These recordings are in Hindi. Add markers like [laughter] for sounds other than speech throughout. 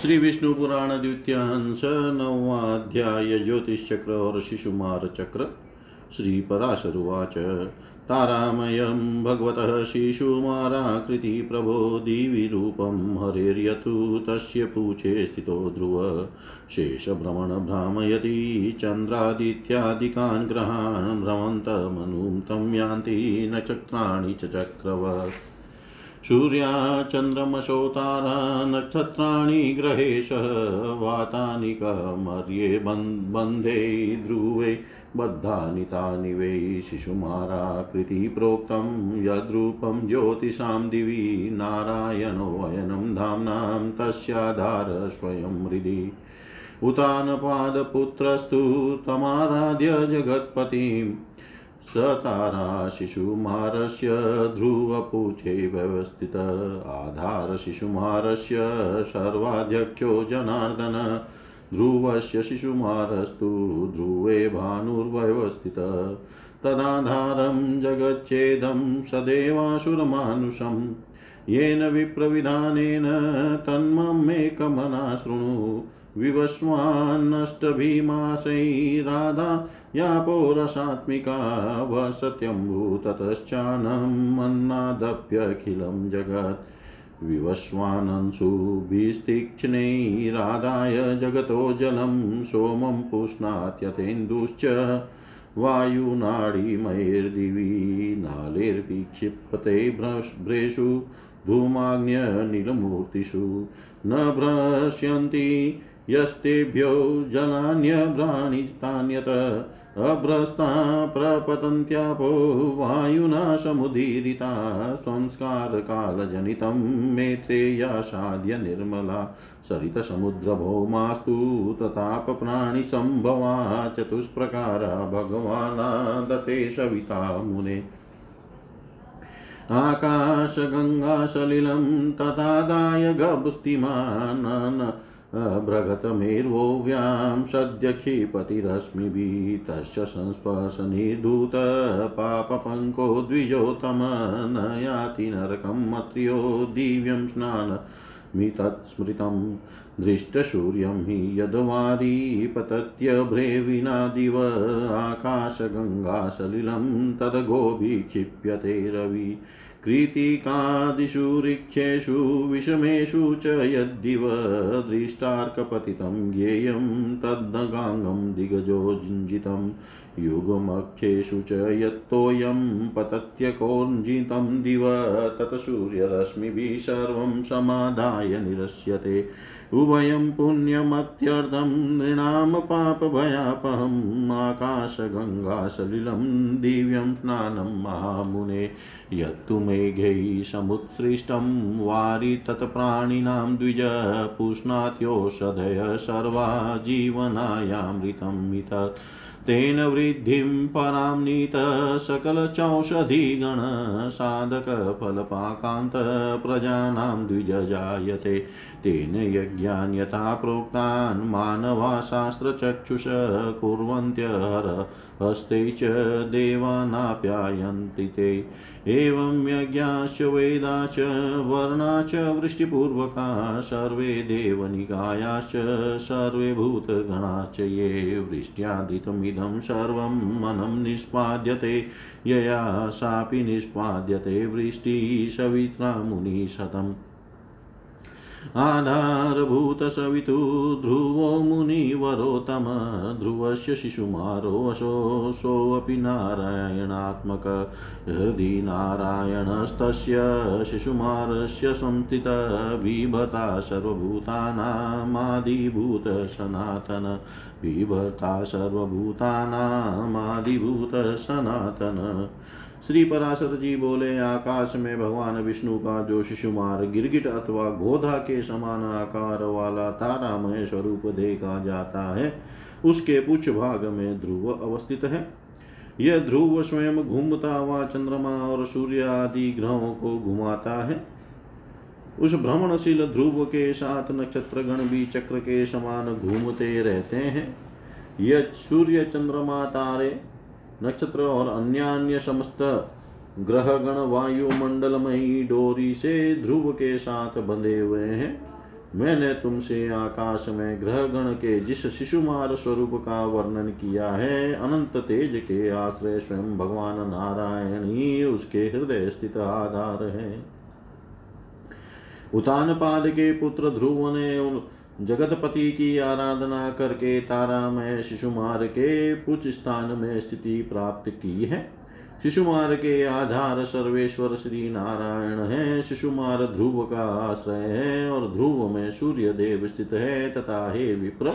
श्री विष्णु पुराण द्वितीय अंश नवाध्याय ज्योतिष चक्र और शिशुमार चक्र श्री पराशरुवाच तारामयं भगवतः शिशुमाराकृति प्रभो दिवि रूपं हरेर्यतु तस्य पूचे स्थितो ध्रुव। शेषभ्रमण भ्रामयति चन्द्रादित्यादिकान् ग्रहान् भ्रमन्तमनुं तं यान्ति नक्षत्राणि च चक्रवत् सूर्या चन्द्रमशोतारा नक्षत्राणि ग्रहेशः, वातानि कमर्ये बन्धे ध्रुवे, बद्धानि तानि वै शिशुमाराकृति प्रोक्तं यद्रूपं ज्योतिषां दिवि नारायणोऽयनं धाम्नां तस्याधार स्वयं हृदि। उतानपादपुत्रस्तु तमाराध्य जगत्पतिम् स तारा शिशुमारस्य ध्रुवपूचे व्यवस्थित। आधार शिशुमारस्य सर्वाध्यक्षो जनार्दन। ध्रुवस्य शिशुमारस्तु ध्रुवे भानुर्व्यवस्थित। तदाधारं जगच्चेदं सदेवासुरमानुषम्। येन विप्रविधानेन तन्ममेकमना शृणु विवस्वान्नष्टभीमाशैराधा यापोरसात्मिका वसत्यम्भूततश्चानं मन्नादप्यखिलं जगत्। विवस्वानंशुभिस्तीक्ष्णैरादाय जगतो जलं सोमं पुष्णात्यतेन्दुश्च। वायुनाडीमयैर्दिवि नालैर्विक्षिप्ते भ्रेषु, धूमाग्न्यनिलमूर्तिषु। न भ्रश्यन्ति यस्तेभ्यो जलान्यभ्राणितान्यत अभ्रस्ता प्रपतन्त्यापो वायुना समुदीरिता संस्कारकालजनितं मेत्रेयासाद्य निर्मला सरितसमुद्रभौमास्तु ततापप्राणिसम्भवा चतुष्प्रकारा भगवानादते सविता मुने। आकाशगङ्गासलिलं तथादाय गभस्तिमानन् बृहतमेर्वोव्यां सद्य क्षिपतिरश्मिभिः तस्य संस्पर्शनिर्धूत पापपङ्को द्विजोतम न याति नरकं मत्र्यो दिव्यं स्नानमितत्स्मृतं दृष्टसूर्यं हि यद्वारी पतत्यभ्रेविना दिव आकाशगङ्गासलिलं तद्गोभिक्षिप्यते रवि कृतिकादिषु ऋक्षेषु विषमेषु च यद्दिव दृष्टार्कपतितं ज्ञेयं तद्नगाङ्गं दिगजोजितं युगमक्षेषु च यत्तोऽयं पतत्यकोर्जितं दिव तत्सूर्यरश्मिभिः सर्वं समाधाय निरस्यते। उभयं पुण्यमत्यर्थं नृणां पापभयापहम् आकाशगङ्गासलिलं दिव्यं स्नानं महामुने। यत्तु मेघैः समुत्सृष्टं वारि तत्प्राणिनां द्विज पुष्णात्योषधय सर्वा जीवनायामृतं मित तेन वृद्धिं परां नीत प्रजानां द्विजजायते तेन यज्ञान् यथा प्रोक्तान् मानवा शास्त्रचक्षुष कुर्वन्त्यहर हस्ते च देवानाप्यायन्ति ते। एवं यज्ञाश्च वर्णा च, वृष्टिपूर्वका, सर्वे देवनिकायाश्च सर्वे भूतगणाश्च ये वृष्ट्यादितमिदं सर्वं मनं निष्पाद्यते। यया सापि निष्पाद्यते, वृष्टिः सवित्रा मुनिशतम् आधारभूतसवितु ध्रुवो मुनिवरोत्तम, ध्रुवस्य शिशुमारोऽशोऽपि नारायणात्मक। हृदि नारायणस्तस्य शिशुमारस्य संस्थित बिभता सर्वभूतानामादिभूत सनातन। बिभता सर्वभूतानामादिभूत सनातन। श्री पराशर जी बोले, आकाश में भगवान विष्णु का जो शिशुमार गिरगिट अथवा गोधा के समान आकार वाला तारामय स्वरूप देखा जाता है, उसके पुछ भाग में ध्रुव अवस्थित है। यह ध्रुव स्वयं घूमता हुआ चंद्रमा और सूर्य आदि ग्रहों को घुमाता है। उस भ्रमणशील ध्रुव के साथ नक्षत्र गण भी चक्र के समान घूमते रहते हैं। यह सूर्य चंद्रमा तारे नक्षत्र और अन्य अन्य समस्त ग्रहगण वायुमंडलमयी डोरी से ध्रुव के साथ बंधे हुए हैं। मैंने तुमसे आकाश में ग्रह गण के जिस शिशुमार स्वरूप का वर्णन किया है, अनंत तेज के आश्रय स्वयं भगवान नारायण ही उसके हृदय स्थित आधार है। उतान पाद के पुत्र ध्रुव ने जगतपति की आराधना करके तारा में शिशुमार के पुच स्थान में स्थिति प्राप्त की है। शिशुमार के आधार सर्वेश्वर श्री नारायण है। शिशुमार ध्रुव का आश्रय है और ध्रुव में सूर्य देव स्थित है तथा हे विप्र,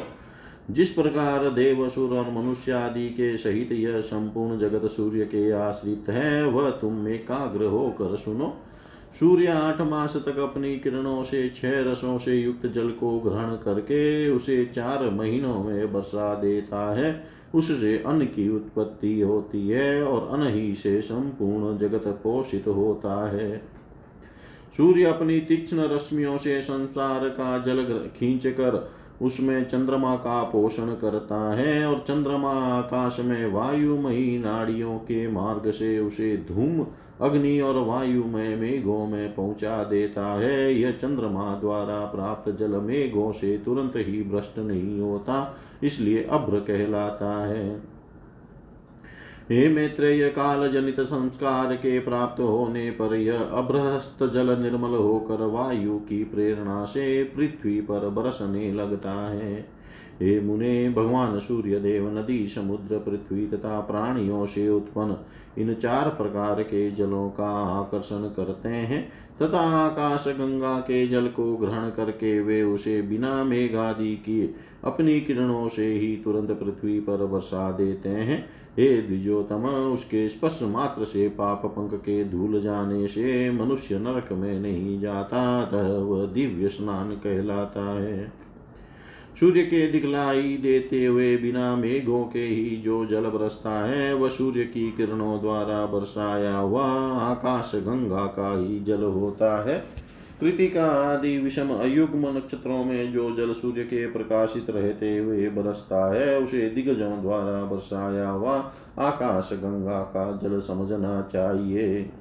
जिस प्रकार देव असुर और मनुष्य आदि के सहित यह संपूर्ण जगत सूर्य के आश्रित है, वह तुम एकाग्र होकर सुनो। सूर्य आठ मास तक अपनी किरणों से, छह रसों से युक्त जल को ग्रहण करके उसे चार महीनों में बरसा देता है। उससे अन्न की उत्पत्ति होती है और अन्न ही से संपूर्ण जगत पोषित होता है। सूर्य अपनी तीक्ष्ण रश्मियों से संसार का जल खींच कर उसमें चंद्रमा का पोषण करता है और चंद्रमा आकाश में वायुमयी नाड़ियों के मार्ग से उसे धूम, अग्नि और वायुमय मेघों में पहुँचा देता है। यह चंद्रमा द्वारा प्राप्त जल मेघों से तुरंत ही भ्रष्ट नहीं होता, इसलिए अभ्र कहलाता है। हे मैत्रेय काल जनित संस्कार के प्राप्त होने पर यह अभ्रहस्त जल निर्मल होकर वायु की प्रेरणा से पृथ्वी पर बरसने लगता है। हे मुने, भगवान सूर्य देव नदी, समुद्र, पृथ्वी तथा प्राणियों से उत्पन्न इन चार प्रकार के जलों का आकर्षण करते हैं। तथा आकाश गंगा के जल को ग्रहण करके वे उसे बिना मेघादि किए अपनी किरणों से ही तुरंत पृथ्वी पर बरसा देते हैं। हे द्विजोतम उसके स्पर्श मात्र से पाप पंख के धूल जाने से मनुष्य नरक में नहीं जाता तह वह दिव्य स्नान कहलाता है। सूर्य के दिखलाई देते हुए बिना मेघों के ही जो जल बरसता है, वह सूर्य की किरणों द्वारा बरसाया हुआ आकाश गंगा का ही जल होता है। कृतिका आदि विषम अयुग्म नक्षत्रों में जो जल सूर्य के प्रकाशित रहते हुए बरसता है, उसे दिग्गजों द्वारा बरसाया हुआ आकाश गंगा का जल समझना चाहिए।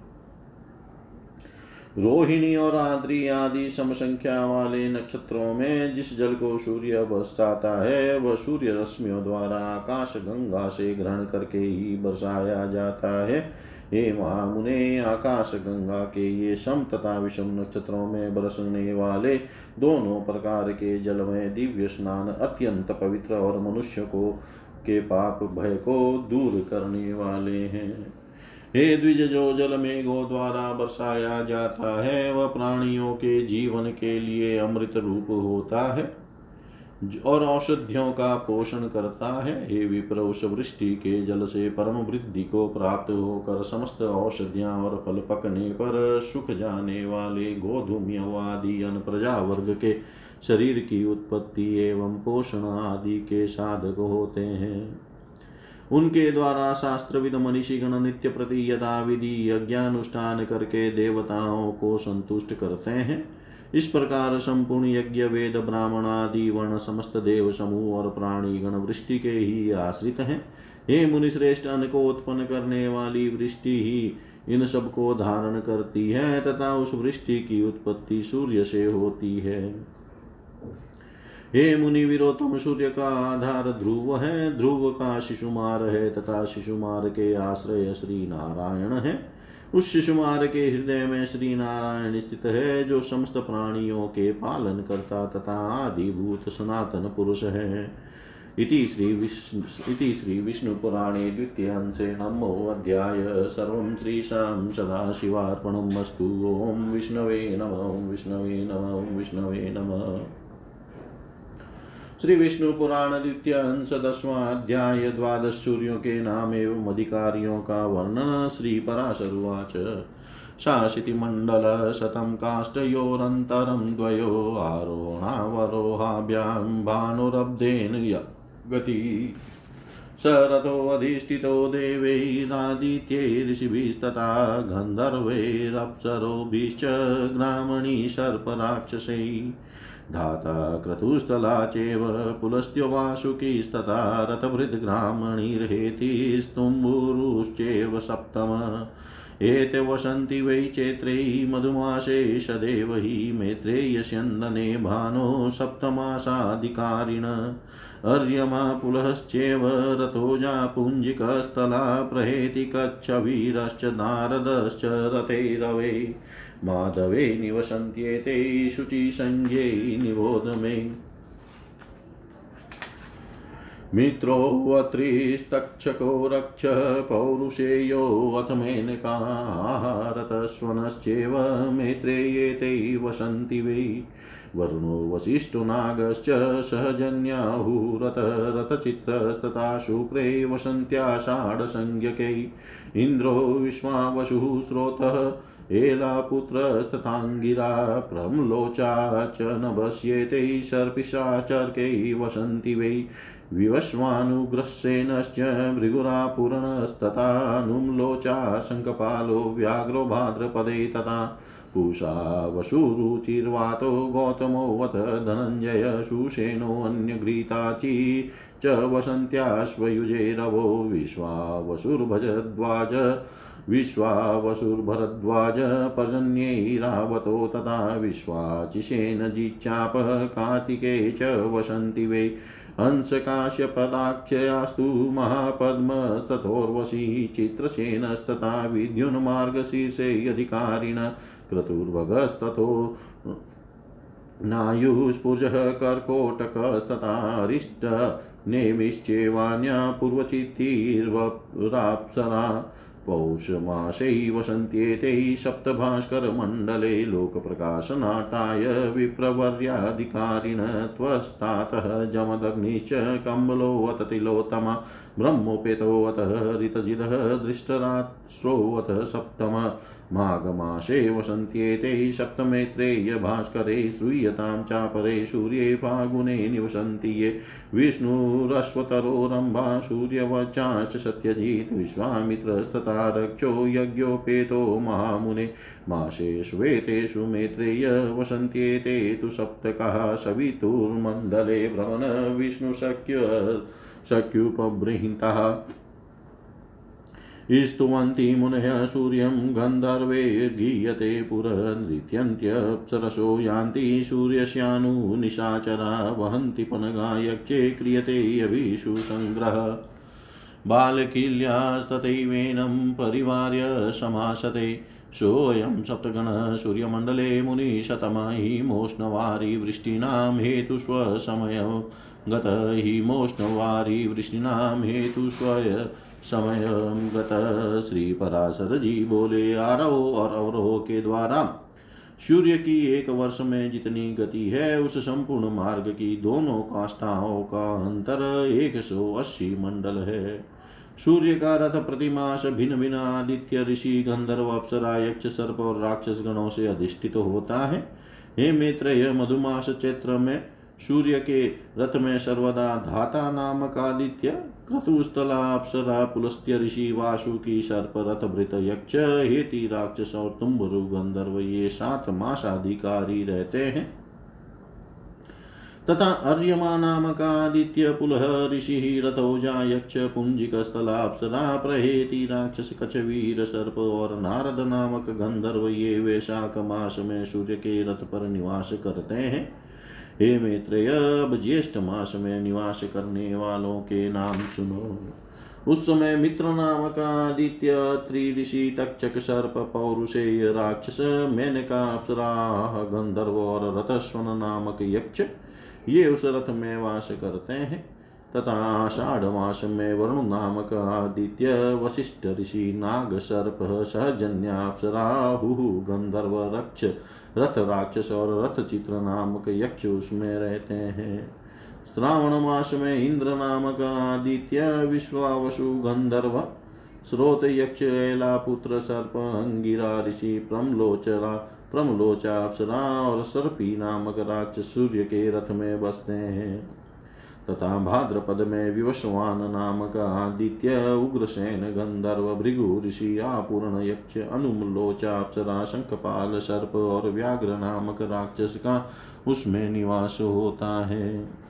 रोहिणी और आद्री आदि समसंख्या वाले नक्षत्रों में जिस जल को सूर्य बरसाता है, वह सूर्य रश्मियों द्वारा आकाश गंगा से ग्रहण करके ही बरसाया जाता है। हे महामुने, आकाश गंगा के ये सम तथा विषम नक्षत्रों में बरसने वाले दोनों प्रकार के जल में दिव्य स्नान अत्यंत पवित्र और मनुष्य को के पाप भय को दूर करने वाले हैं। हे द्विज जो जल मेघों द्वारा बरसाया जाता है, वह प्राणियों के जीवन के लिए अमृत रूप होता है और औषधियों का पोषण करता है। हे विप्र उस वृष्टि के जल से परम वृद्धि को प्राप्त होकर समस्त औषधियाँ और फल पकने पर सुख जाने वाले गोधूम्य अन प्रजा वर्ग के शरीर की उत्पत्ति एवं पोषण आदि के साधक होते हैं। उनके द्वारा शास्त्र विद मनीषीगण नित्य प्रति यदा विधि यज्ञानुष्ठान करके देवताओं को संतुष्ट करते हैं। इस प्रकार संपूर्ण यज्ञ, वेद, ब्राह्मण आदि, वर्ण समस्त देव समूह और प्राणी गण वृष्टि के ही आश्रित हैं। हे मुनि श्रेष्ठ अन्न को उत्पन्न करने वाली वृष्टि ही इन सबको धारण करती है तथा उस वृष्टि की उत्पत्ति सूर्य से होती है। हे मुनि विरोतम सूर्य का आधार ध्रुव है, ध्रुव का शिशुमार है तथा शिशुमार के आश्रय श्री नारायण है। उस शिशुमार के हृदय में श्री नारायण स्थित है, जो समस्त प्राणियों के पालन करता तथा आदिभूत सनातन पुरुष है। इति श्री विष्णु इति श्री विष्णुपुराणे द्वितीयांशे नमो अध्याय। सर्वं श्रीशां सदाशिवार्पणम् अस्तु। ॐ विष्णवे नम विष्णवे नम विष्णवे नमः। श्री विष्णु पुराण द्वितीय अंश दसवां अध्याय द्वादश सूर्यों के नाम एवं अधिकारियों का वर्णन श्री पराशरुवाच शाशितिमण्डल शतं काष्ठयोरन्तरं द्वयो आरोहावरोहाभ्यां भानुरब्धेन गति। स रथोऽधिष्ठितो देवैरादित्यै ऋषिभिस्तथा गन्धर्वैरप्सरोभिश्च ग्रामणी सर्पराक्षसै धाता क्रतुस्थला चैव पुलस्त्यो वासुकीस्तथा सप्तम। एते वसन्ति वै चैत्रे मधुमासे सदैव हि मैत्रेयस्यन्दने भानो सप्तमासाधिकारिण। अर्यमा पुलश्चेव रथोजा पुञ्जिकस्थला प्रहेति कच्छवीरश्च नारदश्च रथैरवे। माधवे निवसन्त्येते शुचिसंज्ञै निबोध मे। मित्रोऽत्रिस्तक्षको रक्ष पौरुषेयोऽथ मेनकाहारतस्वनश्चेव मेत्रेयेते वसन्ति वै। वरुणो वसिष्ठो नागश्च सहजन्याहुरतरतचित्रस्तथा शुक्रे वसन्त्याषाढसंज्ञकै इन्द्रो विश्वावसुः स्रोतः एलापुत्रस्तथाङ्गिरा प्रम्लोचा च नभस्येते सर्पिषाचर्कै वसन्ति वै। विवस्वानुग्रस्सेनश्च भृगुरापुरणस्तथा नुम्लोचा शङ्खपालो व्याघ्रो भाद्रपदे तथा पूषा वसुरुचिर्वातो गौतमोऽवत धनञ्जय सुषेणोऽन्यघ्रीताची च वसन्त्याश्वयुजे रवो विश्वावसुर्भजद्वाज विश्वावसुर्भरद्वाज पर्जन्यैरावतो तथा विश्वाचिशेन जिच्चाप कार्तिके च वसन्ति वै। हंसकाश्यपदाक्षयास्तु महापद्मस्तथोर्वशी चित्रसेनस्तथा विद्युन्मार्गशीर्षे अधिकारिण क्रतुर्भगस्ततो नायुस्फुजः कर्कोटकस्तथारिष्ट नेमिश्चेवान्या पूर्वचित्तिर्वराप्सरा पौषमासै वसन्त्येते सप्तभास्करमण्डले लोकप्रकाशनाटाय विप्रवर्याधिकारिण त्वस्तातः जमदग्निश्च कम्बलोऽत तिलोत्तमा ब्रह्मोपेतोऽतः ऋतजिदः दृष्टराष्ट्रोऽथ सप्तम माघमासे वसन्त्येते सप्तमेत्रेय भास्करे श्रूयतां चापरे सूर्ये फागुने निवसन्ति ये विष्णुरश्वतरोरम्भा सूर्यवचाश्च सत्यजित् विश्वामित्रस्तथा रक्षो यज्ञोपेतो महामुने मासेष्वेतेषु मेत्रेय वसन्त्येते तु सप्तकः सवितुर्मण्डले भ्रमण विष्णुशक्य शक्युपबृंहितः स्तुवन्ति मुनयः सूर्यं गन्धर्वैर्गीयते पुरनृत्यन्त्यप्सरसो यान्ति सूर्यस्यानुनिशाचरा वहन्ति पनगायक्षे क्रियते यविषु सङ्ग्रह बालकील्यास्तथैवेनं परिवार्य समासते सोऽयं सप्तगणः सूर्यमण्डले मुनिशतमहिमोष्णवारि वृष्टीनां हेतुस्वसमयं गत हिमोष्णवारि वृष्टीनां हेतुस्वय समय। गत श्री पराशर जी बोले आरोह और अवरोह के द्वारा सूर्य की एक वर्ष में जितनी गति है, उस संपूर्ण मार्ग की दोनों काष्ठाओं का अंतर एक सौ अस्सी मंडल है। सूर्य का रथ प्रतिमास भिन्न भिन्न आदित्य ऋषि गंधर्व अप्सरा यक्ष सर्प और राक्षस गणों से अधिष्ठित तो होता है। हे मित्र यह मधुमास चैत्र में सूर्य के रथ में सर्वदा धाता नामक आदित्य क्रतुस्थला अप्सरा पुलस्त्य ऋषि वासु की सर्प, रथ भृत यक्ष, हेति, राक्षस और तुम्बरु गंधर्व, ये सात मास अधिकारी रहते हैं। तथा अर्यमा नामक आदित्य पुलह ऋषि रथोजा यक्ष पुंजिक स्थलाप्सरा प्रहेति राक्षस कचवीर सर्प और नारद नामक गंधर्व ये वैशाख मास में सूर्य के रथ पर निवास करते हैं। हे मैत्रेय, अब ज्येष्ठ मास में निवास करने वालों के नाम सुनो। उस समय मित्र नामक आदित्य त्रिऋषि तक्षक सर्प पौरुषेय राक्षस मेनका अप्सरा गंधर्व और रथस्वन नामक यक्ष ये उस रथ में वास करते हैं। तथा आषाढ़ मास में वरुण नामक आदित्य वशिष्ठ ऋषि नाग सर्प सहजन्याप्सराहु गंधर्व रक्ष रथ राक्षस और रथ चित्र नामक यक्ष उसमें रहते हैं। श्रावण मास में इंद्र नामक आदित्य विश्वावसु गंधर्व स्रोत यक्ष एला पुत्र सर्प अंगिरा ऋषि प्रमलोचरा प्रमलोचा अप्सरा और सर्पी नामक राक्षस सूर्य के रथ में बसते हैं। तथा भाद्रपद में विवशवान नामक आदित्य उग्रसेन गंधर्व भृगु ऋषि आपूर्ण यक्ष अनुमलोचा अप्सरा शंखपाल सर्प और व्याघ्र नामक राक्षस का उसमें निवास होता है।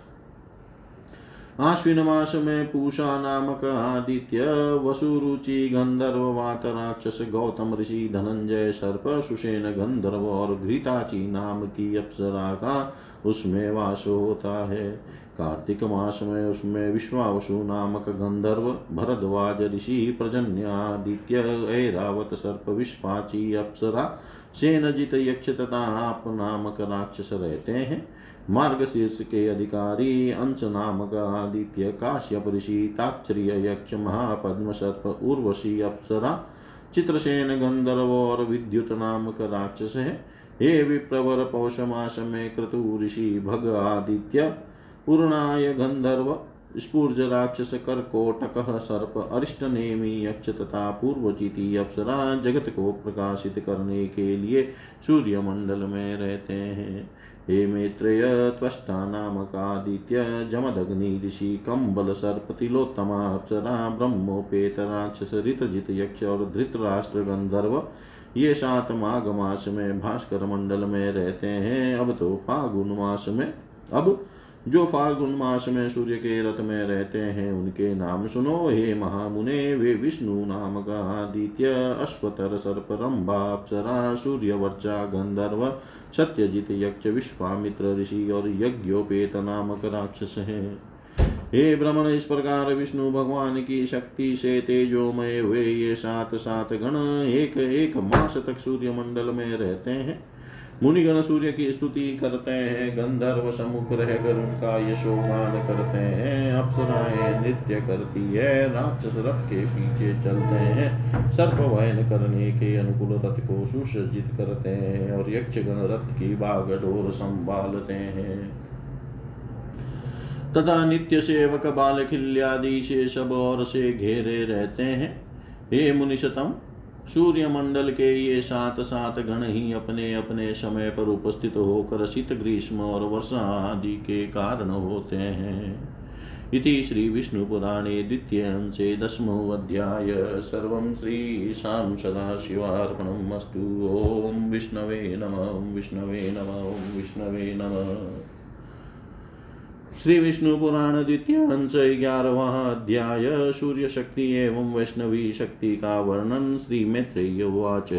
आश्विन मास में पूषा नामक आदित्य वसुरुचि गंधर्व वात राक्षस गौतम ऋषि धनंजय सर्प सुषेन गंधर्व और घृताची नाम की अप्सरा का उसमें वास होता है। कार्तिक मास में उसमें विश्वावसु नामक गंधर्व भरद्वाज ऋषि, प्रजन्य आदित्य, ऐरावत सर्प विश्वाची अप्सरा, सेनजित यक्ष तथा आप नामक राक्षस रहते हैं। मार्ग शीर्ष के अधिकारी अंश नामक आदित्य काश्यप ऋषि ताक्षरीय यक्ष महापद्म सर्प उर्वशी अप्सरा चित्रसेन गंधर्व और विद्युत नामक राक्षस है हे विप्रवर पौष मास में क्रतु ऋषि भग आदित्य पूर्णाय गंधर्व स्पूर्ज राक्षस कर्कोटक सर्प अरिष्ट नेमी यक्ष तथा पूर्वचिति अप्सरा जगत को प्रकाशित करने के लिए सूर्य मंडल में रहते हैं। हे मैत्रेय, त्वष्टा नामकादित्य जमदग्नि ऋषि कम्बल सर्प तिलोत्तमा अप्सरा ब्रह्मोपेत राक्षस ऋतजित यक्ष और धृतराष्ट्र गंधर्व ये सात माघ मास में भास्कर मंडल में रहते हैं। अब तो फागुन मास में अब जो फाल्गुन मास में सूर्य के रथ में रहते हैं, उनके नाम सुनो, हे महामुने, वे विष्णु नाम का आदित्य अश्वतर सर्प रंभा अप्सरा सूर्य वर्चा गंधर्व, सत्यजित, यक्ष, विश्वामित्र, ऋषि और यज्ञोपेत नामक राक्षस है। हे भ्रमण इस प्रकार विष्णु भगवान की शक्ति से तेजोमय हुए ये सात सात गण एक एक मास तक सूर्य मंडल में रहते हैं। मुनिगण सूर्य की स्तुति करते हैं, गंधर्व सम्मुख रहकर उनका यशोगान करते हैं, अप्सराएँ नृत्य करती है, राक्षस रथ के पीछे चलते हैं सर्प वहन करने के अनुकूल रथ को सुसज्जित करते हैं और यक्षगण रथ की बागडोर संभालते हैं। तथा नित्य सेवक बाल खिल्यादि से सब और से घेरे रहते हैं। हे मुनिशतम सूर्य मंडल के ये सात सात गण ही अपने अपने समय पर उपस्थित होकर शीत ग्रीष्म और वर्षा आदि के कारण होते हैं। इति श्रीविष्णुपुराणे द्वितीयांशे दशमोऽध्याय सर्वं श्रीशां सदाशिवार्पणम् अस्तु ॐ विष्णवे नमः विष्णवे नमः विष्णवे नमः। श्री विष्णु पुराण द्वितीय अंश ग्यारहवा अध्याय सूर्य शक्ति एवं वैष्णवी शक्ति का वर्णन श्री मैत्रेय उवाच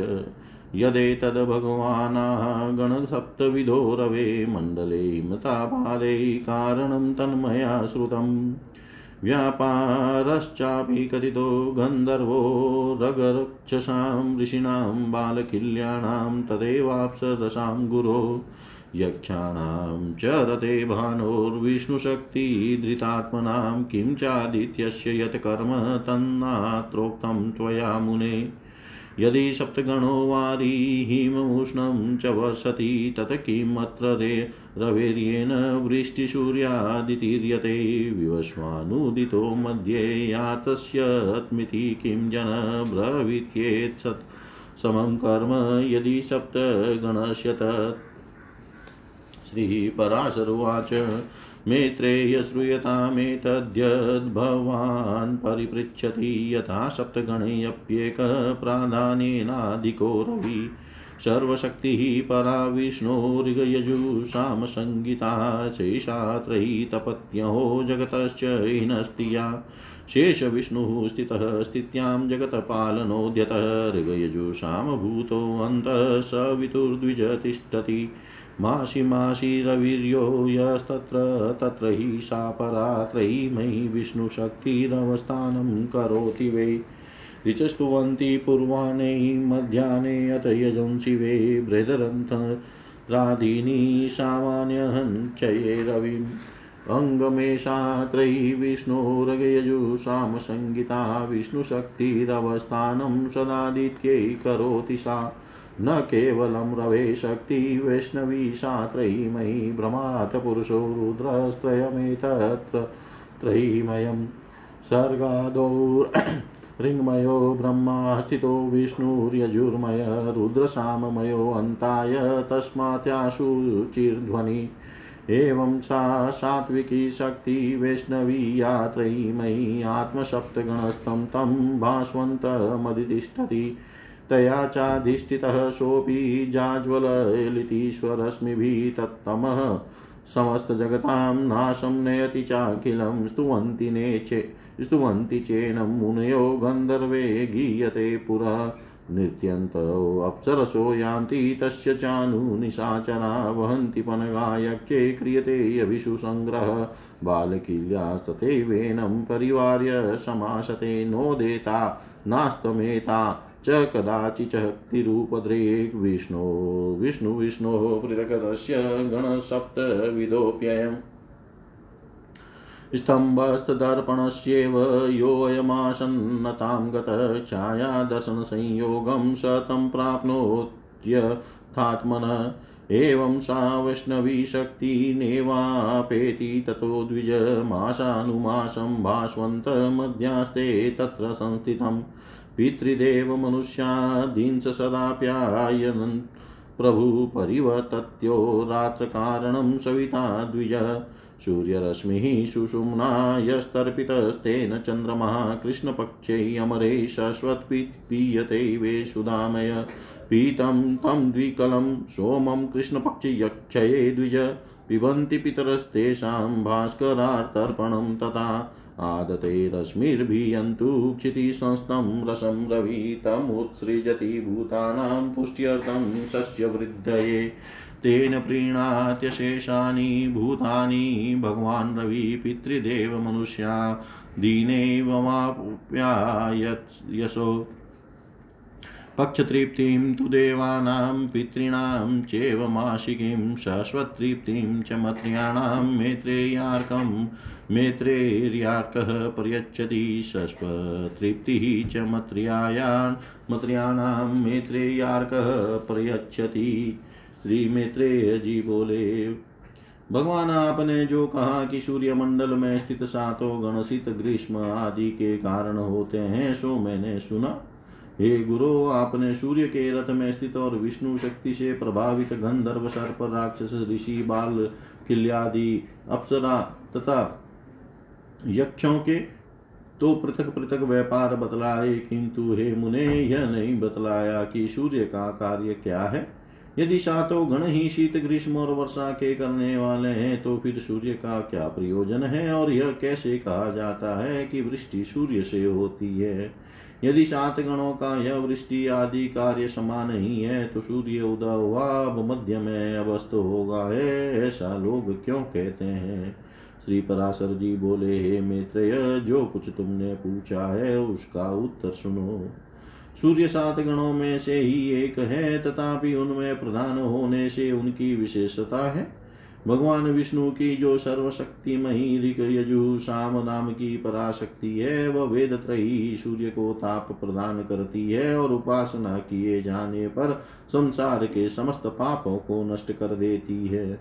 यदेतद् भगवानाः गणसप्तविधो रवे मण्डले मतापादे कारणं तन्मया श्रुतम्। व्यापारश्चापि कथितो गन्धर्वो रगरक्षसां ऋषीणां बालकिल्याणां तदेवाप्सरसां गुरो। यक्षाणां च रते भानोर्विष्णुशक्तिधृतात्मनां किं चादित्यस्य यत् कर्म तन्नात्रोक्तं त्वया मुने। यदि सप्तगणो वारी हिममुष्णं च वर्षति तत् किमत्र रे रवेर्येण वृष्टिसूर्यादितीर्यते। विवस्वानुदितो मध्ये यातस्यत्मिति किं जन ब्रवीत्येत् सत् समं कर्म यदि सप्तगणस्य तत् श्रीपराशरुवाच। मेत्रेय श्रूयतामेतद्यद्भवान् परिपृच्छति यथा सप्तगणेऽप्येकः प्राधान्येनाधिको रवि सर्वशक्तिः परा विष्णोर्गयजुषां संगीता शेषा त्रयी तपत्यहो जगतश्च हिनस्तिया शेषविष्णुः स्थितः स्थित्यां जगत्पालनोद्यतः ऋगयजुषां भूतोऽन्तः सवितुर्द्विज तिष्ठति मासि मासि रवीर्यो यस्तत्र, तत्र हि सा परात्रयी मयि विष्णुशक्तिरवस्थानं करोति वै। ऋचस्तुवन्ति पूर्वाणे मध्याह्ने अत यजंसि वै बृहदरन्थरादीनि सामान्यहञ्चये रविम्। अङ्गमेषा त्रयी विष्णोरगयजुषां संगीता विष्णुशक्तिरवस्थानं सदादित्यै करोति सा। न केवलं रवे शक्ति वैष्णवी सा त्रयीमयी भ्रमात् पुरुषो रुद्रस्त्रयमेतत्र त्रयीमयं सर्गादौ [clears throat] ऋङ्मयो ब्रह्मा स्थितो विष्णुर्यजुर्मय रुद्रसाममयो अन्ताय तस्मात्याशुचिर्ध्वनि। एवं सा सात्विकी शक्ति वैष्णवी या त्रयीमयी आत्मसप्तगणस्थं तं भास्वन्तमधितिष्ठति। तया चाधिष्ठितः सोऽपि जाज्वललितीश्वरश्मिभिः तत्तमः। समस्तजगतां नाशं नयति चाखिलं, स्तुवन्ति नेचे स्तुवन्ति चेनं मुनयो गन्धर्वे गीयते पुरा। नृत्यन्तोऽप्सरसो यान्ति तस्य चानुनिशाचरा वहन्ति पनगायक्षे क्रियते यविषु सङ्ग्रह बालकिल्यास्तथैवेनं परिवार्य समासते नोदेता नास्तमेता च कदाचिच्शक्तिरूपद्रेक् विष्णो। विष्णु, विष्णोः पृथकतस्य गणसप्तविधोऽप्ययम् स्तम्भस्तदर्पणस्येव योऽयमासन्नतां गतः छायादर्शनसंयोगं स तं प्राप्नोत्यथात्मनः एवं सा वैष्णवी शक्तिनेवापेति ततो द्विजमासानुमासं भास्वन्तमध्यास्ते तत्र संस्थितम् पितृदेवमनुष्यादींस सदाप्यायनन् प्रभु परिवर्तत्यो रात्रकारणं सविता द्विज। सूर्यरश्मिः सुषुम्ना यस्तर्पितस्तेन चन्द्रमः कृष्णपक्षे अमरे शश्वत्पीयते वे सुधामय पीतं तं द्विकलं सोमं कृष्णपक्षयक्षये द्विज। पिबन्ति पितरस्तेषां भास्करार्तर्पणं तथा। आदते रश्मिर्भियन्तु क्षितिसंस्थं रसं रवितमुत्सृजति भूतानां पुष्ट्यर्थं सस्यवृद्धये। तेन प्रीणात्यशेषानि भूतानि भगवान् रवि पितृदेव मनुष्या दीनैवमाप्यायसो पक्षतृप्तिं तु देवानां पितॄणां चैवमाशिकीं शाश्वततृप्तिं च मत्र्याणां मेत्रेयार्कं मेत्रेर्यार्कः प्रयच्छति शश्वतृप्तिः च मत्र्यायान् मत्र्याणां मेत्रेयार्कः प्रयच्छति। श्री मैत्रेय जी बोले, भगवान, आपने जो कहा कि सूर्य मंडल में स्थित सातों गण शीत ग्रीष्म आदि के कारण होते हैं, सो मैंने सुना। हे गुरु, आपने सूर्य के रथ में स्थित और विष्णु शक्ति से प्रभावित गंधर्व सर्प, राक्षस, ऋषि, बाल, किल्यादि, अप्सरा तथा यक्षों के तो पृथक पृथक व्यापार बतलाए, किंतु हे मुने, यह नहीं बतलाया कि सूर्य का कार्य क्या है। यदि सातों गण ही शीत ग्रीष्म और वर्षा के करने वाले हैं तो फिर सूर्य का क्या प्रयोजन है? और यह कैसे कहा जाता है कि वृष्टि सूर्य से होती है? यदि सात गणों का यह वृष्टि आदि कार्य समान ही है तो सूर्य उदय हुआ, अब मध्य में अवस्थ होगा। है, ऐसा लोग क्यों कहते हैं? श्री पराशर जी बोले, हे मित्र जो कुछ तुमने पूछा है, उसका उत्तर सुनो। सूर्य सात गणों में से ही एक है, तथापि उनमें प्रधान होने से उनकी विशेषता है। भगवान विष्णु की जो सर्वशक्तिमयी ऋग यजु साम नाम की पराशक्ति है, वह वेद त्रयी सूर्य को ताप प्रदान करती है और उपासना किए जाने पर संसार के समस्त पापों को नष्ट कर देती है।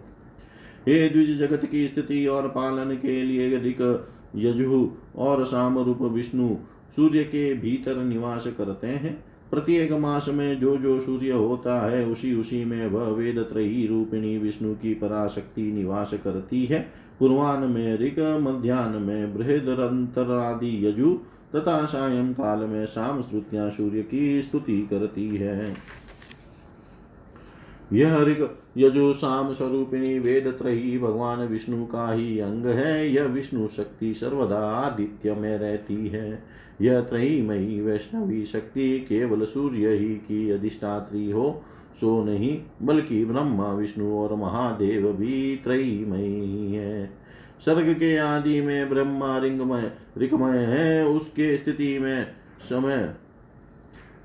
हे द्विज जगत की स्थिति और पालन के लिए ऋग यजु और साम रूप विष्णु सूर्य के भीतर निवास करते हैं। प्रत्येक मास में जो जो सूर्य होता है, उसी उसी में वह वेद त्रयी रूपिणी विष्णु की पराशक्ति निवास करती है। पूर्वान्न में ऋग मध्यान्ह में बृहदरंतरादि यजु, तथा सायं काल में शाम श्रुतियाँ सूर्य की स्तुति करती है। यह ऋग यजु शाम स्वरूपिणी वेद त्रही भगवान विष्णु का ही अंग है, यह विष्णु शक्ति सर्वदा आदित्य में रहती है। यह त्रही त्रयीमयी वैष्णवी शक्ति केवल सूर्य ही की अधिष्ठात्री हो, सो नहीं, बल्कि ब्रह्मा, विष्णु और महादेव भी त्रयीमयी है। सर्ग के आदि में ब्रह्मा रिंगमय, रिकमय है, उसके स्थिति में समय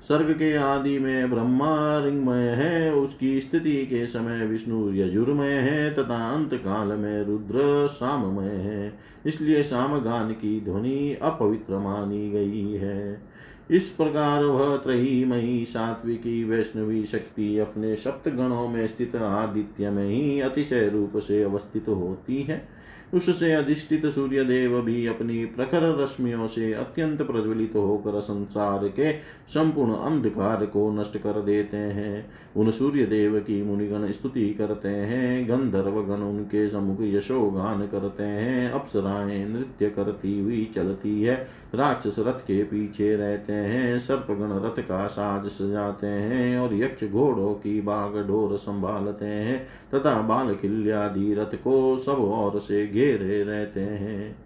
सर्ग के आदि में ब्रह्मा रिंगमय है, उसकी स्थिति के समय विष्णु यजुर्मय है, तथा अंत काल में रुद्र साममय है। इसलिए सामगान की ध्वनि अपवित्र मानी गई है। इस प्रकार वह त्रहीमयी सात्विकी, वैष्णवी शक्ति अपने सप्त गणों में स्थित आदित्य में ही अतिशय रूप से अवस्थित होती है। उससे अधिष्ठित सूर्य देव भी अपनी प्रखर रश्मियों से अत्यंत प्रज्वलित होकर संसार के संपूर्ण अंधकार को नष्ट कर देते हैं। उन सूर्य देव की मुनिगण स्तुति करते हैं, गंधर्व गण उनके समुख यशोगान करते हैं, अप्सराएँ नृत्य करती हुई चलती है, राक्षस रथ के पीछे रहते हैं, सर्पगण रथ का साज सजाते हैं और यक्ष घोड़ों की बाग डोर संभालते हैं तथा बाल खिल्यादि रथ को सब और से घेरे रहते हैं।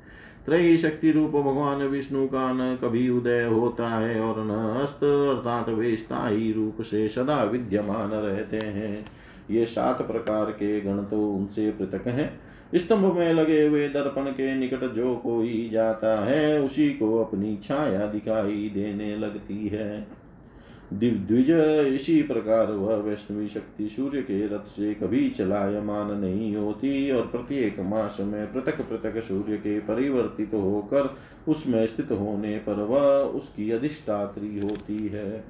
त्रयी शक्ति रूप भगवान विष्णु का न कभी उदय होता है और न अस्त, अर्थात वे स्थायी रूप से सदा विद्यमान रहते हैं। ये सात प्रकार के गण तो उनसे पृथक हैं। स्तंभ में लगे हुए दर्पण के निकट जो कोई जाता है, उसी को अपनी छाया दिखाई देने लगती है। द्विज इसी प्रकार वह वैष्णवी शक्ति सूर्य के रथ से कभी चलायमान नहीं होती और प्रत्येक मास में पृथक पृथक सूर्य के परिवर्तित होकर उसमें स्थित होने पर वह उसकी अधिष्ठात्री होती है।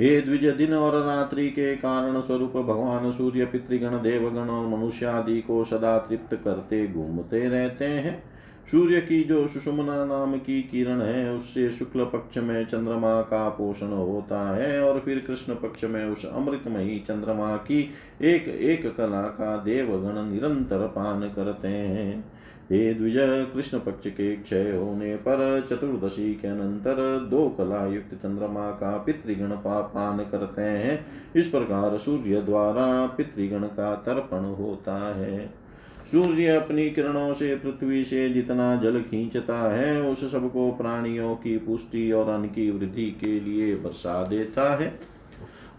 हे द्विज दिन और रात्रि के कारण स्वरूप भगवान सूर्य, पितृगण, देवगण और मनुष्य आदि को सदा तृप्त करते घूमते रहते हैं। सूर्य की जो सुषुमना नाम की किरण है, उससे शुक्ल पक्ष में चंद्रमा का पोषण होता है और फिर कृष्ण पक्ष में उस अमृतमयी चंद्रमा की एक एक कला का देवगण निरंतर पान करते हैं। हे द्विज, कृष्ण पक्ष के क्षय होने पर चतुर्दशी के अनंतर दो कला युक्त चंद्रमा का पितृगण पान करते हैं। इस प्रकार सूर्य द्वारा पितृगण का तर्पण होता है। सूर्य अपनी किरणों से, पृथ्वी से जितना जल खींचता है, उस सबको प्राणियों की पुष्टि और अन्न की वृद्धि के लिए बरसा देता है।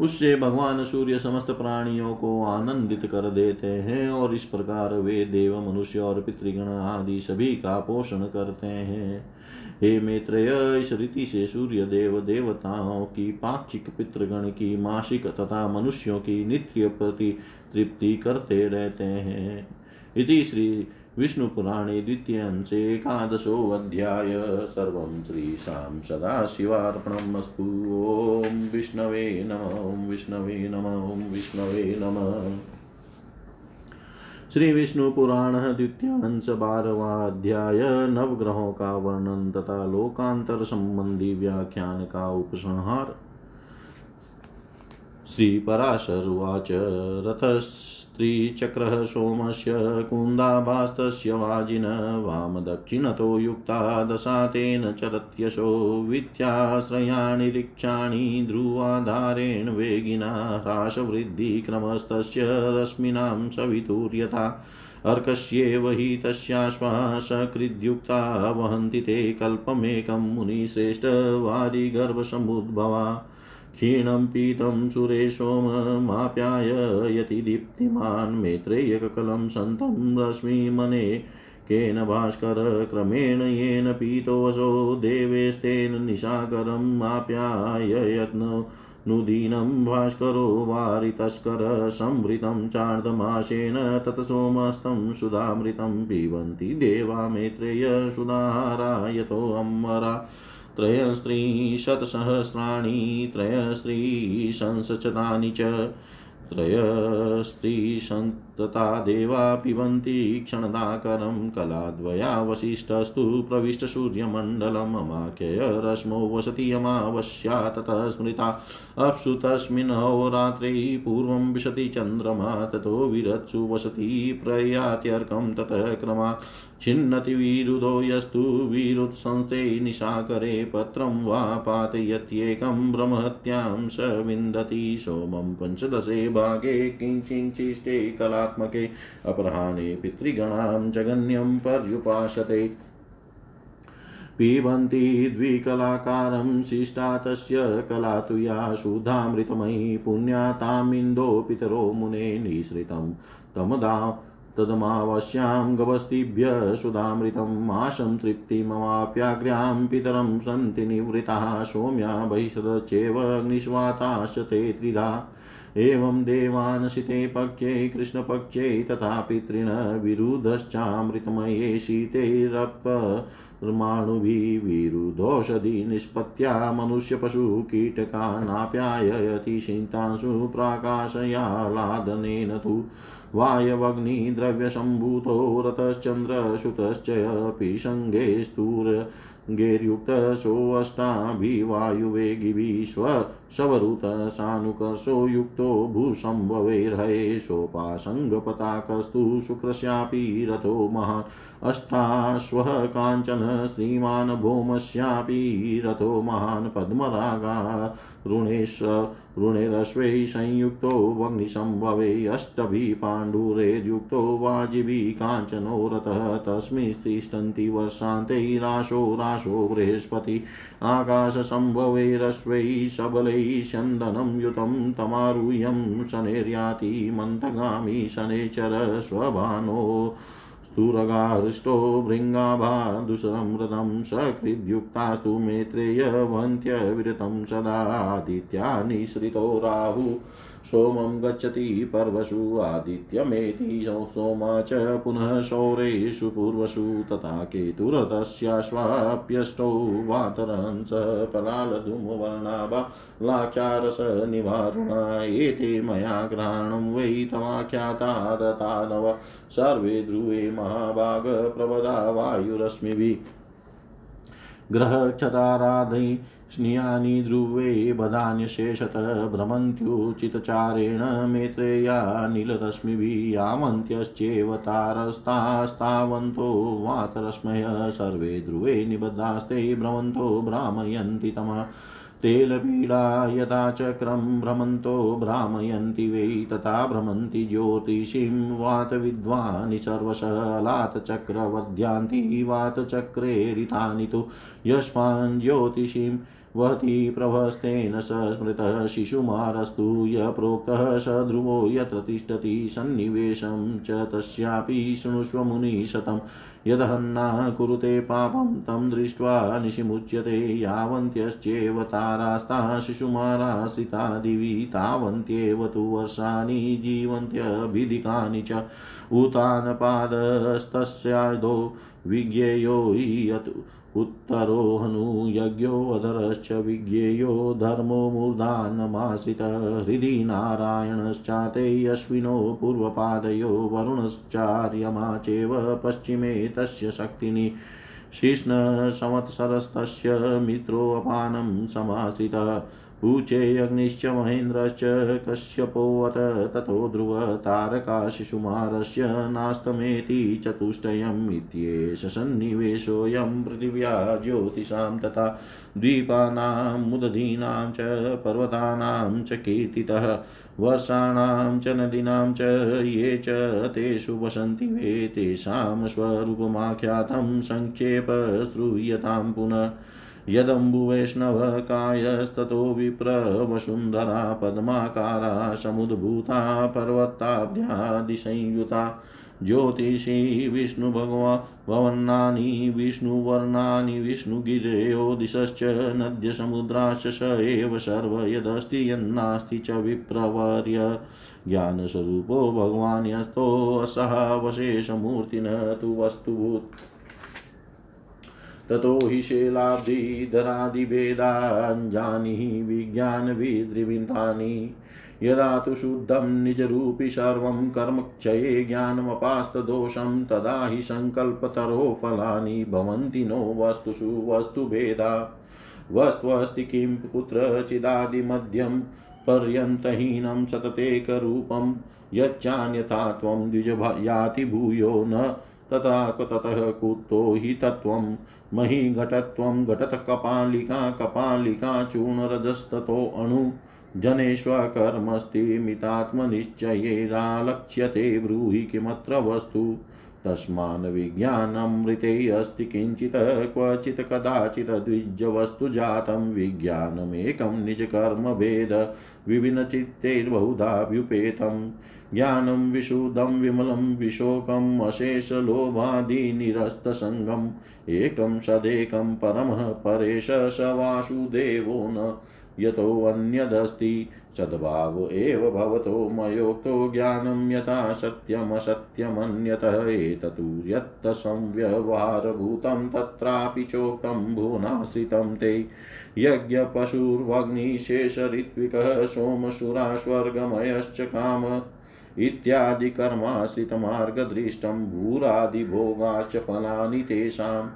उससे भगवान सूर्य समस्त प्राणियों को आनंदित कर देते हैं और इस प्रकार वे देव, मनुष्य और पितृगण आदि सभी का पोषण करते हैं। हे मैत्रेय, इस रीति से सूर्य देव देवताओं की पाक्षिक पितृगण की मासिक तथा मनुष्यों की नित्य प्रति तृप्ति करते रहते हैं। इति श्री विष्णुपुराणे द्वितीयांशे एकादशोऽध्याय। सर्वं श्रीशां सदाशिवार्पणम् अस्तु। ॐ विष्णवे नम विष्णवे नम विष्णवे नम। श्री विष्णु पुराण द्वितीयांश बारवाध्याय। नवग्रहों का वर्णन तथा लोकांतर संबंधी व्याख्यान का उपसंहार। श्री पराशर उवाच रथस् स्त्रीचक्रः सोमस्य कुन्दाभास्तस्य वाजिन वामदक्षिणतो युक्ता दशा तेन चरत्यशो वित्याश्रयाणि रिक्षाणि ध्रुवाधारेण वेगिना ह्रासवृद्धिक्रमस्तस्य रश्मीनां सवितुर्यथा अर्कस्येव हि तस्याश्वा सकृद्युक्ता वहन्ति ते कल्पमेकं मुनिश्रेष्ठ वारिगर्भसमुद्भवा क्षीणं पीतं सुरे सोममाप्यायति दीप्तिमान् मेत्रेयककलं सन्तं रश्मिमने केन भास्कर क्रमेण येन पीतोऽसो देवेस्तेन निशाकरम् आप्याययत्न नुदीनं भास्करो वारितस्कर संवृतं चार्धमासेन तत्सोमस्तं सुधामृतं पिबन्ति देवा मेत्रेय सुधाहारा यतोऽम्बरा त्रयस्त्रीशतसहस्राणि त्रयस्त्रीशंसशतानि च त्रयस्त्रीशन्तता देवा पिबन्ति क्षणदाकरं कलाद्वया वसिष्ठस्तु प्रविष्टसूर्यमण्डलममाख्यय रश्मौ वसति अमावस्या ततः स्मृता। अप्सु तस्मिन् होरात्रे पूर्वं विशति चन्द्रमा, ततो विरत्सु वसति प्रयात्यर्कं ततः क्रमा। छिन्नति यस्तु विरुत्संस्ते निशाकरे पत्रं वा पातयत्येकं ब्रह्मत्यां स विन्दति सोमं पञ्चदशे भागे किञ्चिञ्चिष्टे कलात्मके अपराह्ने पितृगणां जगन्यं पर्युपासते। पिबन्ति द्विकलाकारं शिष्टा तस्य कला तु या शुद्धामृतमयी पुण्या तामिन्दो पितरो मुने निःसृतं। तमदा तदमावश्यां गवस्तिभ्य सुधामृतम् आशं तृप्तिमवाप्याग्र्यां पितरं सन्ति निवृताः सौम्या बहिषदश्चैव अग्निष्वाताश्च ते त्रिधा। एवं देवानशिते पक्षे कृष्णपक्षे तथा पितॄन् विरुधश्चामृतमये शीतैरपमाणुभिः विरुधोषधि निष्पत्त्या मनुष्यपशुकीटकानाप्याययति शिन्तांशु प्राकाशयालादनेन तु वायवग्निद्रव्यसम्भूतो रतश्चन्द्रसुतश्च अपि सङ्गे स्तूर गेर्युक्तसोऽष्टाभिवायुवेगिभिश्व शवरुतसानुकर्षो युक्तो भूसंभवैर्हये सोपासङ्गपताकस्तु शुक्रस्यापि रथो महान् अष्टाश्वः काञ्चन श्रीमान् भौमस्यापि रथो महान् पद्मरागा ऋणेश ऋणेरश्वै संयुक्तो वह्निसम्भवे अष्टभिः पाण्डुरेर्युक्तो वाजिभिः काञ्चनो रथः तस्मिन् तिष्ठन्ति राशो राशो बृहस्पति आकाशसम्भवैरश्वै सबलैः चन्दनं युतं तमारुह्यं शनैर्याति मन्तगामी शनैचर स्वभानो स्तुरगाहृष्टो भृङ्गाभादुसरं रथं सकृद्युक्तास्तु मेत्रेयवन्त्यविरतं सदादित्या निःसृतो राहु। सोमं गच्छति पर्वसु आदित्यमेति सोमा च पुनः शौरेषु पूर्वसु तथा केतुरतस्याश्वाप्यष्टौ वातरंस पलालधूमवर्णाभा लाक्षारसनिवारुणा एते मया ग्रहणं वै तवाख्याता दतानव सर्वे ध्रुवे महाभागप्रवदा वायुरश्मिभिः ग्रहक्षताराधै स्नियानि ध्रुवे बधान्यशेषतः भ्रमन्त्युचितचारेण मेत्रेया नीलरश्मिभिः यावन्त्यश्चेव तारस्तास्तावन्तो वातरश्मय सर्वे ध्रुवे निबद्धास्ते भ्रमन्तो भ्रामयन्ति तमः। तेलपीडा यथा चक्रं भ्रमन्तो भ्रामयन्ति वै तथा भ्रमन्ति ज्योतिषीं वातविद्वानि सर्वशलातचक्रवध्यान्ति वातचक्रे रितानि तु यस्मान् ज्योतिषीं वहति प्रभस्तेन स स्मृतः शिशुमारस्तु य प्रोक्तः स ध्रुवो यत्र तिष्ठति सन्निवेशं च तस्यापि शृणुष्व मुनिशतं। यदहन्ना कुरुते पापं तं दृष्ट्वा निशिमुच्यते, यावन्त्यश्चेव तारास्ता शिशुमाराश्रिता दिवि, तावन्त्येव तु वर्षाणि जीवन्त्यभिधिकानि च। उतानपादस्तस्यादो विज्ञेयो उत्तरो हनुयज्ञोऽधरश्च विज्ञेयो धर्मो मूर्धान्नमाश्रितः हृदि नारायणश्चाते अश्विनो पूर्वपादयो वरुणश्चार्यमाचेव पश्चिमे तस्य शक्तिनि। शिष्णसंवत्सरस्तस्य मित्रोऽपानं समाश्रितः। ऊचे अग्निश्च महेन्द्रश्च कश्यपोऽत ततो ध्रुव तारका शिशुमारस्य नास्तमेति चतुष्टयम् इत्येष सन्निवेशोऽयं पृथिव्या ज्योतिषां तथा द्वीपानां मुदधीनां च पर्वतानां च कीर्तितः वर्षाणां च नदीनां च ये च तेषु वसन्ति वे तेषां स्वरूपमाख्यातं सङ्क्षेप श्रूयतां पुनः यदम्बुवैष्णवकायस्ततो विप्रवसुन्धरा पद्माकारा समुद्भूता पर्वताब्ध्यादिसंयुता ज्योतिषी विष्णुभगवा भवन्नानि विष्णुवर्णानि विष्णुगिरयो दिशश्च नद्यसमुद्राश्च स एव सर्व यदस्ति यन्नास्ति च विप्रवर्य। ज्ञानस्वरूपो भगवान् यस्तोऽसहावशेषमूर्तिन तु वस्तुभूत्। ततो हि शैलाब्धिधरादिभेदाञ्जानिः विज्ञानविद्रिविन्तानि यदा तु शुद्धं निजरूपि सर्वं कर्मक्षये ज्ञानमपास्तदोषं, तदा हि सङ्कल्पतरो फलानि भवन्ति नो वस्तुषु वस्तुभेदा। वस्त्वस्ति किं कुत्रचिदादिमध्यं पर्यन्तहीनं सततेकरूपं, यच्चान्यथा त्वं भूयो न तथा ततः कुतो हि तत्त्वं। मही घटत्वं घटतकपालिका कपालिका अणु। जनेष्वकर्मस्तिमितात्मनिश्चयेरालक्ष्यते ब्रूहि किमत्र वस्तु। तस्मान् विज्ञानमृते अस्ति किञ्चित्, क्वचित् कदाचित् द्विजवस्तु जातं। विज्ञानमेकं निजकर्मभेद विभिन्नचित्तैर्बहुधाभ्युपेतम् ज्ञानं विशुद्धं विमलं विशोकम् अशेषलोभादिनिरस्तसङ्गम् एकं सदेकं परमः परेश स वासुदेवो न यतोऽन्यदस्ति सद्भाव एव भवतो मयोक्तो ज्ञानं यथा सत्यमसत्यमन्यतः एततु यत्तसंव्यवहारभूतं तत्रापि चोक्तं भुवनाश्रितं ते यज्ञपशुर्वग्निशेषऋत्विकः सोमसुरास्वर्गमयश्च काम इत्यादि कर्माश्रितमार्गदृष्टं भूरादिभोगाश्च फलानि तेषां।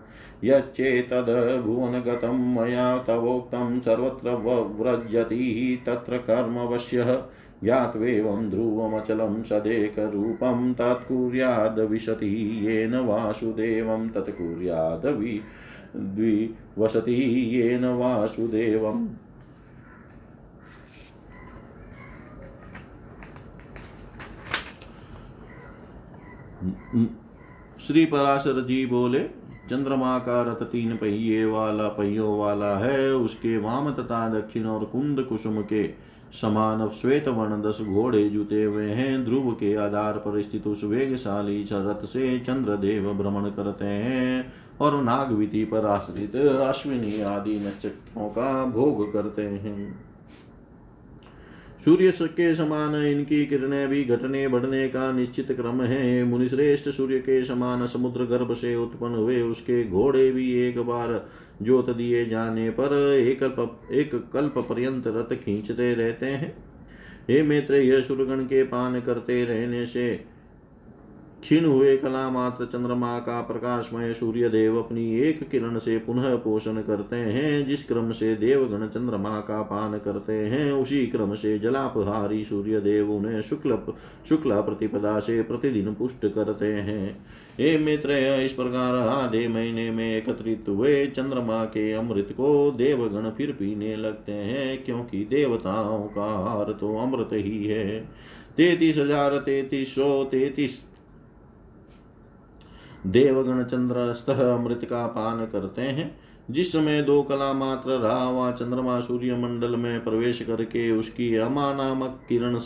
यच्चेतद्भुवनगतं मया तवोक्तं सर्वत्र व्रजति तत्र कर्मवश्यः ज्ञात्वेवं ध्रुवमचलं सदेकरूपं तत्कुर्याद्विशति येन वासुदेवं तत्कुर्याद्वि द्विवसति येन वासुदेवम्। श्री पराशर जी बोले चंद्रमा का रथ तीन पहिए वाला पहियों वाला है। उसके वाम तथा दक्षिण और कुंद कुसुम के समान श्वेत वर्ण दस घोड़े जुते हुए हैं। ध्रुव के आधार पर स्थित उस वेगशाली रथ से चंद्रदेव भ्रमण करते हैं और नागविति पर आश्रित अश्विनी आदि नक्षत्रों का भोग करते हैं। सूर्य के समान इनकी किरणें भी घटने बढ़ने का निश्चित क्रम है। मुनिश्रेष्ठ सूर्य के समान समुद्र गर्भ से उत्पन्न हुए, उसके घोड़े भी एक बार जोत दिए जाने पर एक एक कल्प पर्यंत रथ खींचते रहते हैं। हे मित्र यह सूर्यगण के पान करते रहने से क्षीण हुए कला मात्र चंद्रमा का प्रकाशमय सूर्य देव अपनी एक किरण से पुनः पोषण करते हैं, जिस क्रम से देवगण चंद्रमा का पान करते हैं, उसी क्रम से जलापहारी सूर्य देव उन्हें शुक्ल, शुक्ला प्रतिपदा से प्रतिदिन पुष्ट करते हैं। हे मित्र, इस प्रकार आधे महीने में एकत्रित हुए चंद्रमा के अमृत को देवगण फिर पीने लगते हैं, क्योंकि देवताओं का हार तो अमृत ही है। तैतीस हज़ार तैतीस सौ तैतीस देवगण चंद्र स्तः अमृत का पान करते हैं। जिस समय दो कला मात्र रहा वह चंद्रमा सूर्य मंडल में प्रवेश करके उसकी अमा नामक किरण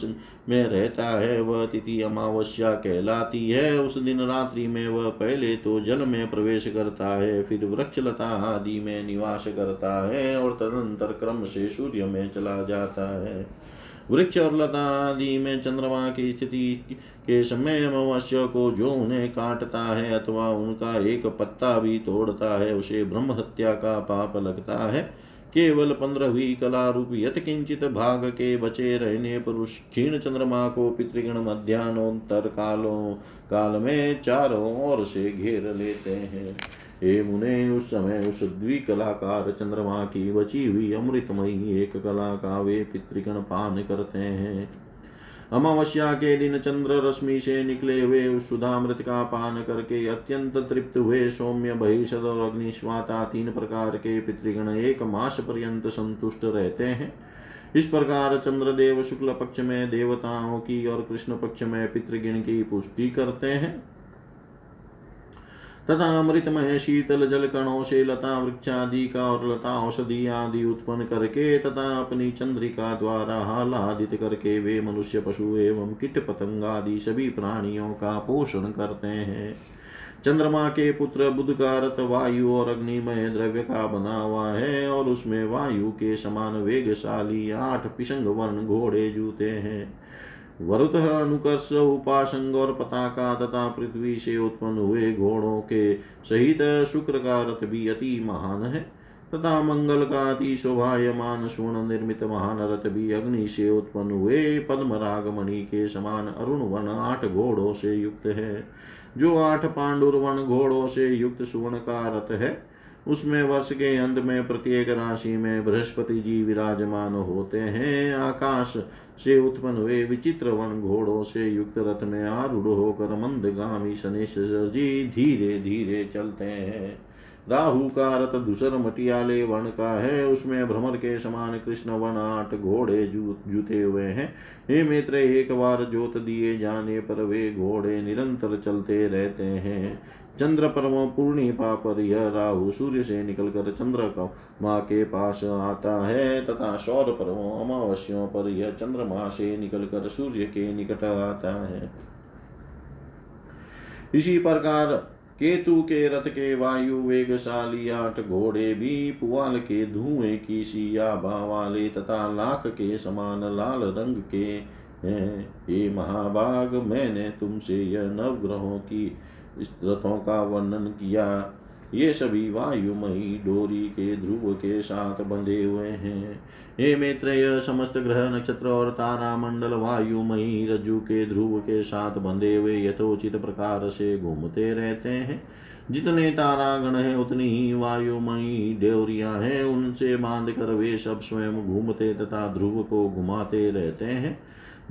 में रहता है, वह तिथि अमावस्या कहलाती है। उस दिन रात्रि में वह पहले तो जल में प्रवेश करता है, फिर वृक्षलता आदि में निवास करता है और तदंतर क्रम से सूर्य में चला जाता है। वृक्ष और लता आदि में चंद्रमा की स्थिति के समय अमावस्या को जो उन्हें काटता है अथवा उनका एक पत्ता भी तोड़ता है, उसे ब्रह्म हत्या का पाप लगता है। केवल पंद्रहवीं कला रूप यथ किंचित भाग के बचे रहने पर उस क्षीण चंद्रमा को पितृगण मध्यान्होत्तर कालों, काल में चारों ओर से घेर लेते हैं। हे मुने उस समय उस द्विकलाकार चंद्रमा की बची हुई अमृतमयी एक कला का वे पितृगण पान करते हैं। अमावस्या के दिन चंद्र रश्मि से निकले हुए उस सुधामृत का पान करके अत्यंत तृप्त हुए सौम्य, बहिषद और अग्निश्वाता तीन प्रकार के पितृगण एक मास पर्यंत संतुष्ट रहते हैं। इस प्रकार चंद्रदेव शुक्ल पक्ष में देवताओं की और कृष्ण पक्ष में पितृगण की पुष्टि करते हैं। तथा अमृतमय शीतल जल कणों से लता वृक्षादि का और लता औषधि आदि उत्पन्न करके तथा अपनी चंद्रिका द्वारा आह्लादित करके वे मनुष्य, पशु एवं कीट पतंग आदि सभी प्राणियों का पोषण करते हैं। चंद्रमा के पुत्र बुध का रथ वायु और अग्निमय द्रव्य का बना हुआ है और उसमें वायु के समान वेगशाली आठ पिशंग वर्ण घोड़े जूते हैं। वरुत अनुकर्ष उपासंग और पताका तथा पृथ्वी से उत्पन्न हुए घोड़ों के सहित शुक्र का रथ भी अति महान है। तथा मंगल का अति शोभायमान, स्वर्ण निर्मित महान रथ भी अग्नि से उत्पन्न हुए पद्मराग मणि के समान अरुण वन आठ घोड़ों से युक्त है। जो आठ पांडुरवन घोड़ों से युक्त सुवर्ण का रथ है, उसमें वर्ष के अंत में प्रत्येक राशि में बृहस्पति जी विराजमान होते हैं। आकाश से उत्पन्न हुए विचित्र वन घोड़ों से युक्त रथ में आरूढ़ होकर मंदगामी शनेश्वर जी धीरे धीरे चलते हैं। राहु का रथ धूसर मटियाले वर्ण का है। उसमें भ्रमर के समान कृष्ण वन आठ घोड़े जूते हुए हैं। हे मित्र एक बार जोत दिए जाने पर वे घोड़े निरंतर चलते रहते हैं। चंद्र परम पूर्णिमा पर यह राहु सूर्य से निकलकर चंद्र का माँ के पास आता है। तथा सौर पर्व अमावस्यों पर यह चंद्रमा से निकलकर सूर्य के निकट आता है। इसी प्रकार केतु के रथ के वायु वेगशाली आठ घोड़े भी पुआल के धुएँ की सिया वाले तथा लाख के समान लाल रंग के हैं। ये महाभाग, मैंने तुमसे यह नवग्रहों की रथों का वर्णन किया। ये सभी वायुमयी डोरी के ध्रुव के साथ बंधे हुए हैं। हे मैत्रेय, समस्त ग्रह नक्षत्र और तारा मंडल वायुमयी रज्जु के ध्रुव के साथ बंधे हुए यथोचित प्रकार से घूमते रहते हैं। जितने तारागण है, उतनी ही वायुमयी डेवरिया है। उनसे बाँध कर वे सब स्वयं घूमते तथा ध्रुव को घुमाते रहते हैं।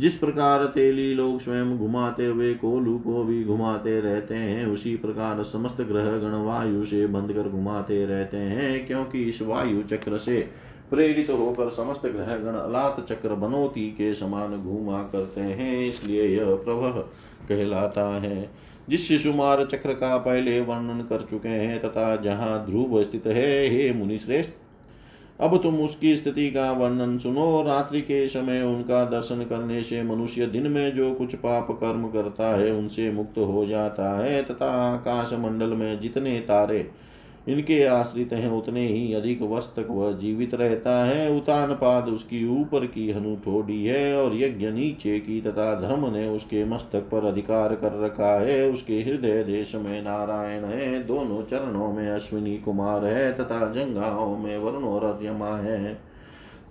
जिस प्रकार तेली लोग स्वयं घुमाते हुए कोलू को भी घुमाते रहते हैं, उसी प्रकार समस्त ग्रह गण वायु से बंध कर घुमाते रहते हैं, क्योंकि इस वायु चक्र से प्रेरित होकर समस्त ग्रह गण अलात चक्र बनोती के समान घुमा करते हैं, इसलिए यह प्रभव कहलाता है। जिस शिशुमार चक्र का पहले वर्णन कर चुके हैं, तथा जहाँ ध्रुव स्थित है, हे मुनि श्रेष्ठ अब तुम उसकी स्थिति का वर्णन सुनो। रात्रि के समय उनका दर्शन करने से मनुष्य दिन में जो कुछ पाप कर्म करता है, उनसे मुक्त हो जाता है, तथा आकाश मंडल में जितने तारे इनके आश्रित हैं उतने ही, अधिक वर्ष तक वह जीवित रहता है। उतान पाद उसकी ऊपर की हनु ठोडी है और यज्ञ नीचे की तथा धर्म ने उसके मस्तक पर अधिकार कर रखा है। उसके हृदय देश में नारायण है। दोनों चरणों में अश्विनी कुमार है तथा जंगाओं में वरुण और अर्यमा है।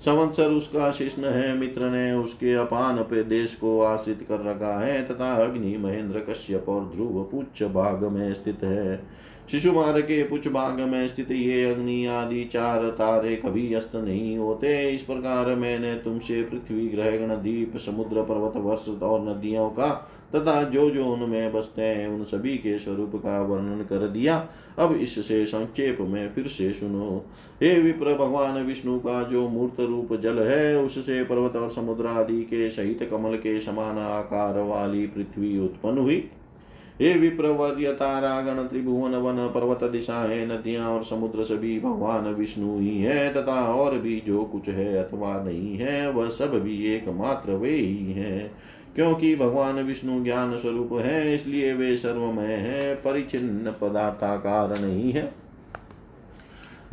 संवत्सर उसका शिष्ण है, मित्र ने उसके अपान पे देश को आश्रित कर रखा है तथा अग्नि महेंद्र कश्यप और ध्रुव पुच्छ भाग में स्थित है। शिशुमार के पुछ भाग में स्थित ये अग्नि आदि चार तारे कभी अस्त नहीं होते। इस प्रकार मैंने तुमसे पृथ्वी, ग्रह गण दीप समुद्र, पर्वत, वर्ष और नदियों का तथा जो जो उनमें बसते हैं, उन सभी के स्वरूप का वर्णन कर दिया। अब इससे संक्षेप में फिर से सुनो। हे विप्र, भगवान विष्णु का जो मूर्त रूप जल है, उससे पर्वत और समुद्र आदि के सहित कमल के समान आकार वाली पृथ्वी उत्पन्न हुई। हे विप्रवर्य तारागण त्रिभुवन वन पर्वत दिशाएँ नदियाँ और समुद्र सभी भगवान विष्णु ही है, तथा और भी जो कुछ है अथवा नहीं है, वह सब भी एकमात्र वे ही है। क्योंकि भगवान विष्णु ज्ञान स्वरूप है, इसलिए वे सर्वमय है, परिचिन्न पदार्थाकार नहीं है।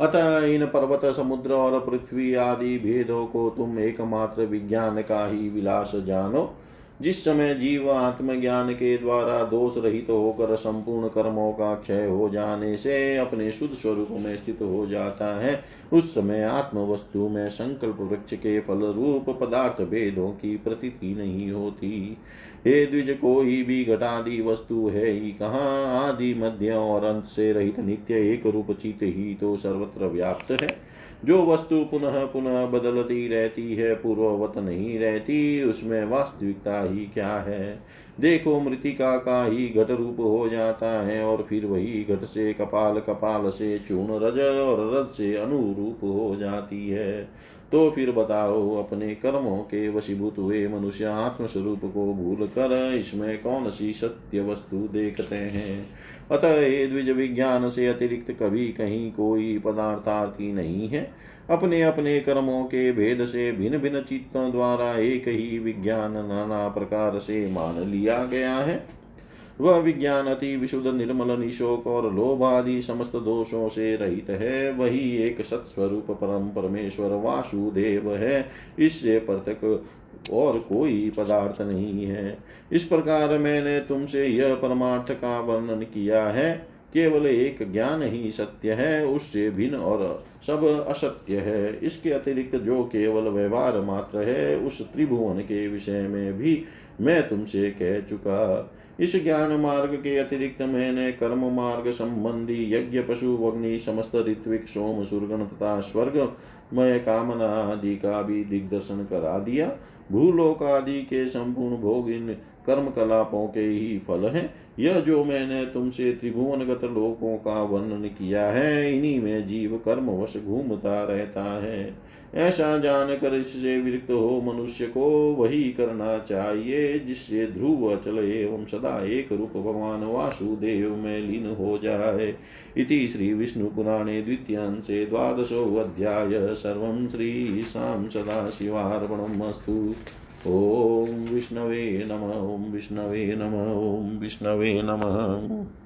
अतः इन पर्वत, समुद्र और पृथ्वी आदि भेदों को तुम एकमात्र विज्ञान का ही विलास जानो। जिस समय जीव आत्मज्ञान के द्वारा दोष रहित तो होकर संपूर्ण कर्मों का क्षय हो जाने से अपने शुद्ध स्वरूप में स्थित हो जाता है, उस समय आत्म वस्तु में संकल्प वृक्ष के फल रूप पदार्थ भेदों की प्रतीति नहीं होती। हे द्विज, कोई भी घटादि वस्तु है ही कहाँ? आदि मध्य और अंत से रहित नित्य एक रूप चित ही तो सर्वत्र व्याप्त है। जो वस्तु पुनः पुनः बदलती रहती है, पूर्ववत नहीं रहती, उसमें वास्तविकता ही क्या है? देखो मृतिका का ही घट रूप हो जाता है और फिर वही घट से कपाल कपाल से चूर्ण रज और रज से अनुरूप हो जाती है। तो फिर बताओ, अपने कर्मों के वशीभूत हुए मनुष्य आत्मस्वरूप को भूल कर इसमें कौन सी सत्य वस्तु देखते हैं? अतः ये द्विज विज्ञान से अतिरिक्त कभी कहीं कोई पदार्थार्थी नहीं है। अपने अपने कर्मों के भेद से भिन्न भिन्न चित्तों द्वारा एक ही विज्ञान नाना प्रकार से मान लिया गया है। वह विज्ञान अति विशुद्ध, निर्मल, निशोक और लोभ आदि समस्त दोषों से रहित है। वही एक सत्स्वरूप परम परमेश्वर वासुदेव है। इससे पृथक और कोई पदार्थ नहीं है। इस प्रकार मैंने तुमसे यह परमार्थ का वर्णन किया है। केवल एक ज्ञान ही सत्य है, उससे भिन्न और सब असत्य है। इसके अतिरिक्त जो केवल व्यवहार मात्र है, उस त्रिभुवन के विषय में भी मैं तुमसे कह चुका इस ज्ञान मार्ग के अतिरिक्त मैंने कर्म मार्ग संबंधी यज्ञ, पशु, अग्नि, समस्त ऋत्विक, सोम, सुरगण तथा स्वर्ग मय कामना आदि का भी दिग्दर्शन करा दिया। भूलोक आदि के संपूर्ण भोग इन कर्म कलापों के ही फल हैं। यह जो मैंने तुमसे त्रिभुवनगत लोकों का वर्णन किया है, इन्हीं में जीव कर्मवश घूमता रहता है। ऐसा जानकर इससे विरक्त हो मनुष्य को वही करना चाहिए, जिससे ध्रुव अचल एवं सदा एक रूप भगवान वासुदेव में लीन हो जाए। इति श्री विष्णु पुराणे द्वितीयांशे द्वादशो अध्याय। सर्वं श्रीशां सदाशिवार्पणमस्तु ॐ विष्णवे नम, ॐ विष्णवे नम, ॐ विष्णवे नमः।